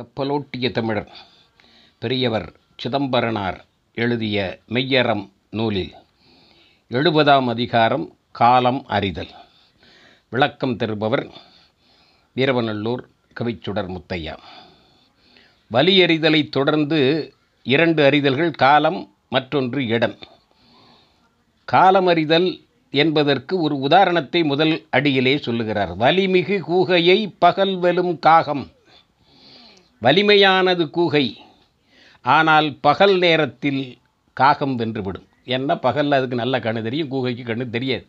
கப்பலோட்டிய தமிழர் பெரியவர் சிதம்பரனார் எழுதிய மெய்யறம் நூலில் எழுபதாம் அதிகாரம் காலம் அறிதல். விளக்கம் தருபவர் வீரவநல்லூர் கவிச்சுடர் முத்தையா. வலியறிதலை தொடர்ந்து இரண்டு அறிதல்கள் காலம் மற்றொன்று இடம். காலமறிதல் என்பதற்கு ஒரு உதாரணத்தை முதல் அடியிலே சொல்லுகிறார். வலிமிகு கூகையை பகல்வெலும் காகம். வலிமையானது கூகை. ஆனால் பகல் நேரத்தில் காகம் வென்றுவிடும். என்ன பகலில் அதுக்கு நல்ல கண்ணு தெரியும் கூகைக்கு கண்ணு தெரியாது.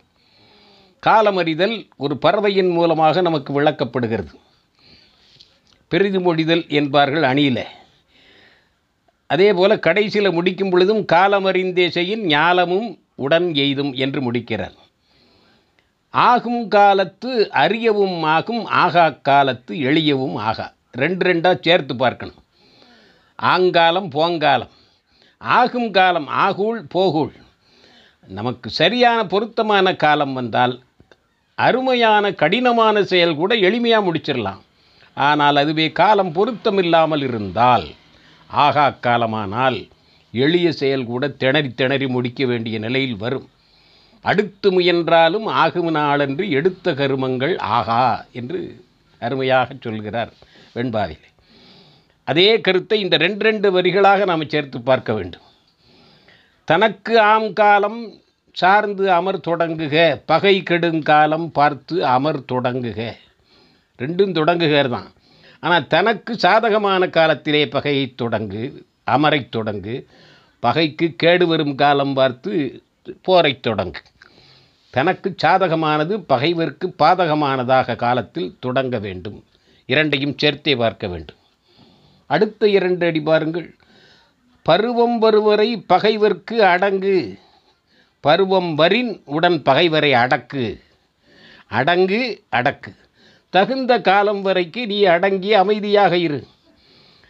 காலமறிதல் ஒரு பறவையின் மூலமாக நமக்கு விளக்கப்படுகிறது. பெரிது மொழிதல் என்பார்கள் அணியில. அதே போல் கடைசியில் முடிக்கும் பொழுதும் காலமறிந்தே செய்யின் ஞாலமும் உடன் எய்தும் என்று முடிக்கிறார். ஆகும் காலத்து அறியவும் ஆகும் ஆகா காலத்து எளியவும் ஆகா. ரெண்டு ரெண்டாக சேர்த்து பார்க்கணும். ஆங்காலம் போங்காலம். ஆகும் காலம் ஆகூள் போகுள் நமக்கு சரியான பொருத்தமான காலம் வந்தால் அருமையான கடினமான செயல் கூட எளிமையாக முடிச்சிடலாம் ஆனால் அதுவே காலம் பொருத்தமில்லாமல் இருந்தால் ஆகா காலமானால் எளிய செயல் கூட திணறி திணறி முடிக்க வேண்டிய நிலையில் வரும். அடுத்து முயன்றாலும் ஆகும் நாளன்று எடுத்த கருமங்கள் ஆகா என்று அருமையாக சொல்கிறார். வெண்பாவிலே. அதே கருத்தை இந்த ரெண்டு ரெண்டு வரிகளாக நாம் சேர்த்து பார்க்க வேண்டும். தனக்கு ஆம் காலம் சார்ந்து அமர் தொடங்குக பகை கெடுங்காலம் பார்த்து அமர் தொடங்குக. ரெண்டும் தொடங்குகர் தான் ஆனால் தனக்கு சாதகமான காலத்திலே பகையை தொடங்கு அமரை தொடங்கு பகைக்கு கேடு வரும் காலம் பார்த்து போரை தொடங்கு. தனக்கு சாதகமானது பகைவர்க்கு பாதகமானதாக காலத்தில் தொடங்க வேண்டும். இரண்டையும் சேர்த்தே பார்க்க வேண்டும். அடுத்த இரண்டு அடி பாருங்கள். பருவம் வருவரை பகைவர்க்கு அடங்கு. பருவம் வரின் உடன் பகைவரை அடக்கு. அடங்கு அடக்கு. தகுந்த காலம் வரைக்கு நீ அடங்கி அமைதியாக இரு.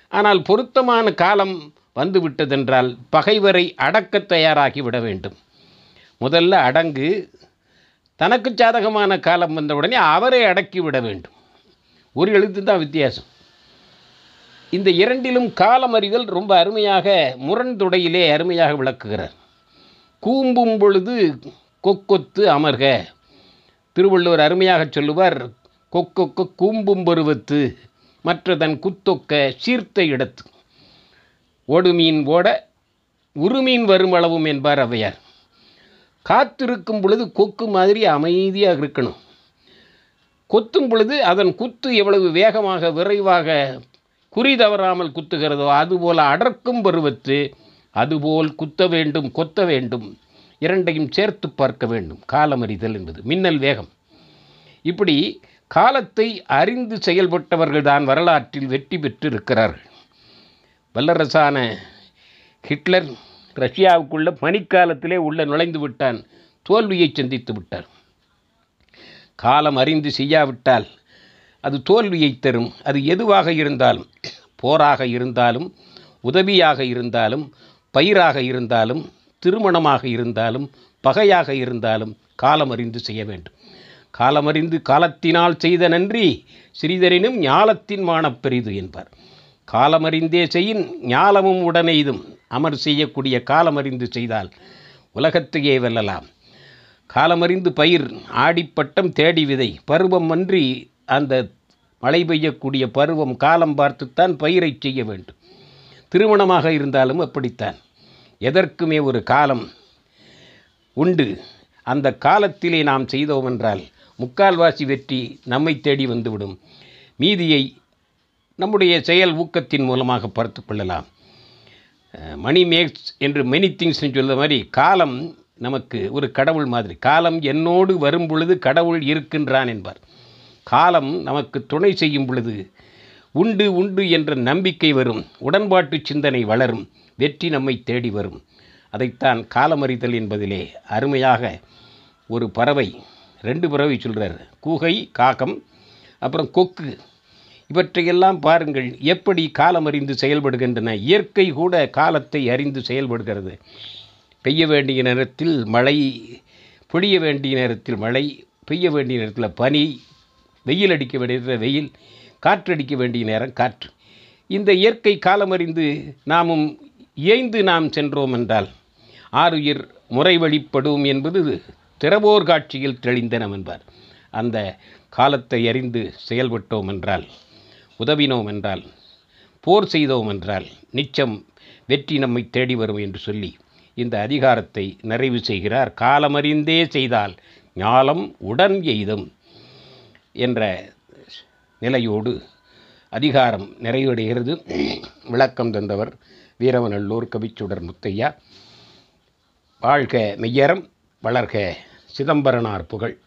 ஆனால் பொருத்தமான காலம் வந்துவிட்டதென்றால் பகைவரை அடக்க தயாராகி விட வேண்டும். முதல்ல அடங்கு. தனக்கு சாதகமான காலம் வந்தவுடனே அவரை அடக்கி விட வேண்டும். ஒரு எழுத்து தான் வித்தியாசம். இந்த இரண்டிலும் காலமறிதல் ரொம்ப அருமையாக முரண்துடையிலே அருமையாக விளக்குகிறார். கூம்பும் பொழுது கொக்கொத்து அமர்க. திருவள்ளுவர் அருமையாக சொல்லுவார் கொக்கொக்க கூம்பும் பருவத்து மற்றதன் குத்தொக்க சீர்த்த இடத்து. ஓடுமீன் ஓட உருமீன் வரும் அளவும் என்பார் அவையார் காத்திருக்கும் பொழுது கொக்கு மாதிரி அமைதியாக இருக்கணும். கொத்தும் பொழுது அதன் குத்து எவ்வளவு வேகமாக விரைவாக குறி தவறாமல் குத்துகிறதோ அதுபோல் அடர்க்கும் பருவத்து அதுபோல் குத்த வேண்டும் கொத்த வேண்டும். இரண்டையும் சேர்த்து பார்க்க வேண்டும். காலமறிதல் என்பது மின்னல் வேகம். இப்படி காலத்தை அறிந்து செயல்பட்டவர்கள் தான் வரலாற்றில் வெற்றி பெற்று இருக்கிறார்கள் வல்லரசான ஹிட்லர் ரஷ்யாவுக்குள்ள பனிக்காலத்திலே உள்ள நுழைந்து விட்டான். தோல்வியை சந்தித்து விட்டார். காலம் அறிந்து செய்யாவிட்டால் அது தோல்வியை தரும். அது எதுவாக இருந்தாலும் போராக இருந்தாலும் உதவியாக இருந்தாலும் பயிராக இருந்தாலும் திருமணமாக இருந்தாலும் பகையாக இருந்தாலும் காலம் அறிந்து செய்ய வேண்டும். காலமறிந்து காலத்தினால் செய்த நன்றி சிறிதரினும் ஞாலத்தின் மானப் பெரிது என்பார். காலமறிந்தே செய்யின் ஞாலமும் இதும் அமர் செய்யக்கூடிய காலமறிந்து செய்தால் உலகத்தையே வெல்லலாம். காலமறிந்து பயிர் ஆடிப்பட்டம் தேடி விதை. பருவம் அன்றி அந்த மழை பெய்யக்கூடிய பருவம் காலம் பார்த்துத்தான் பயிரை செய்ய வேண்டும். திருமணமாக இருந்தாலும் அப்படித்தான். எதற்குமே ஒரு காலம் உண்டு. அந்த காலத்திலே நாம் செய்தோம் என்றால் முக்கால்வாசி வெற்றி நம்மை தேடி வந்துவிடும். மீதியை நம்முடைய செயல் ஊக்கத்தின் மூலமாக பார்த்து கொள்ளலாம். மணி மேக்ஸ் என்று மெனி திங்ஸ்னு சொல்ல மாதிரி காலம் நமக்கு ஒரு கடவுள் மாதிரி. காலம் என்னோடு வரும் பொழுது கடவுள் இருக்கின்றான் என்பார். காலம் நமக்கு துணை செய்யும் பொழுது உண்டு உண்டு என்ற நம்பிக்கை வரும். உடன்பாட்டு சிந்தனை வளரும். வெற்றி நம்மை தேடி வரும். அதைத்தான் காலமறிதல் என்பதிலே அருமையாக ஒரு பறவை ரெண்டு பறவை சொல்கிறார் கூகை காகம் அப்புறம் கொக்கு. இவற்றையெல்லாம் பாருங்கள் எப்படி காலம் அறிந்து செயல்படுகின்றன. இயற்கை கூட காலத்தை அறிந்து செயல்படுகிறது. பெய்ய வேண்டிய நேரத்தில் மழை பொழிய வேண்டிய நேரத்தில் மழை பெய்ய வேண்டிய நேரத்தில் பனி வெயில் அடிக்க வேண்டிய நேரத்தில் வெயில் காற்றடிக்க வேண்டிய நேரம் காற்று. இந்த இயற்கை காலமறிந்து நாமும் இயைந்து நாம் சென்றோம் என்றால் ஆறுயிர் முறை வழிப்படும் என்பது திறவோர் காட்சியில் தெளிந்தனம் என்பார். அந்த காலத்தை அறிந்து செயல்பட்டோம் என்றால் உதவினோம் என்றால் போர் செய்தோம் என்றால் நிச்சம் வெற்றி நம்மை தேடி வரும் என்று சொல்லி இந்த அதிகாரத்தை நிறைவு செய்கிறார். காலமறிந்தே செய்தால் ஞாலம் உடன் எய்தும் என்ற நிலையோடு அதிகாரம் நிறைவடைகிறது. விளக்கம் தந்தவர் வீரவநல்லூர் கவிச்சுடர் முத்தையா. வாழ்க மெய்யரம் வளர்க சிதம்பரனார் புகழ்.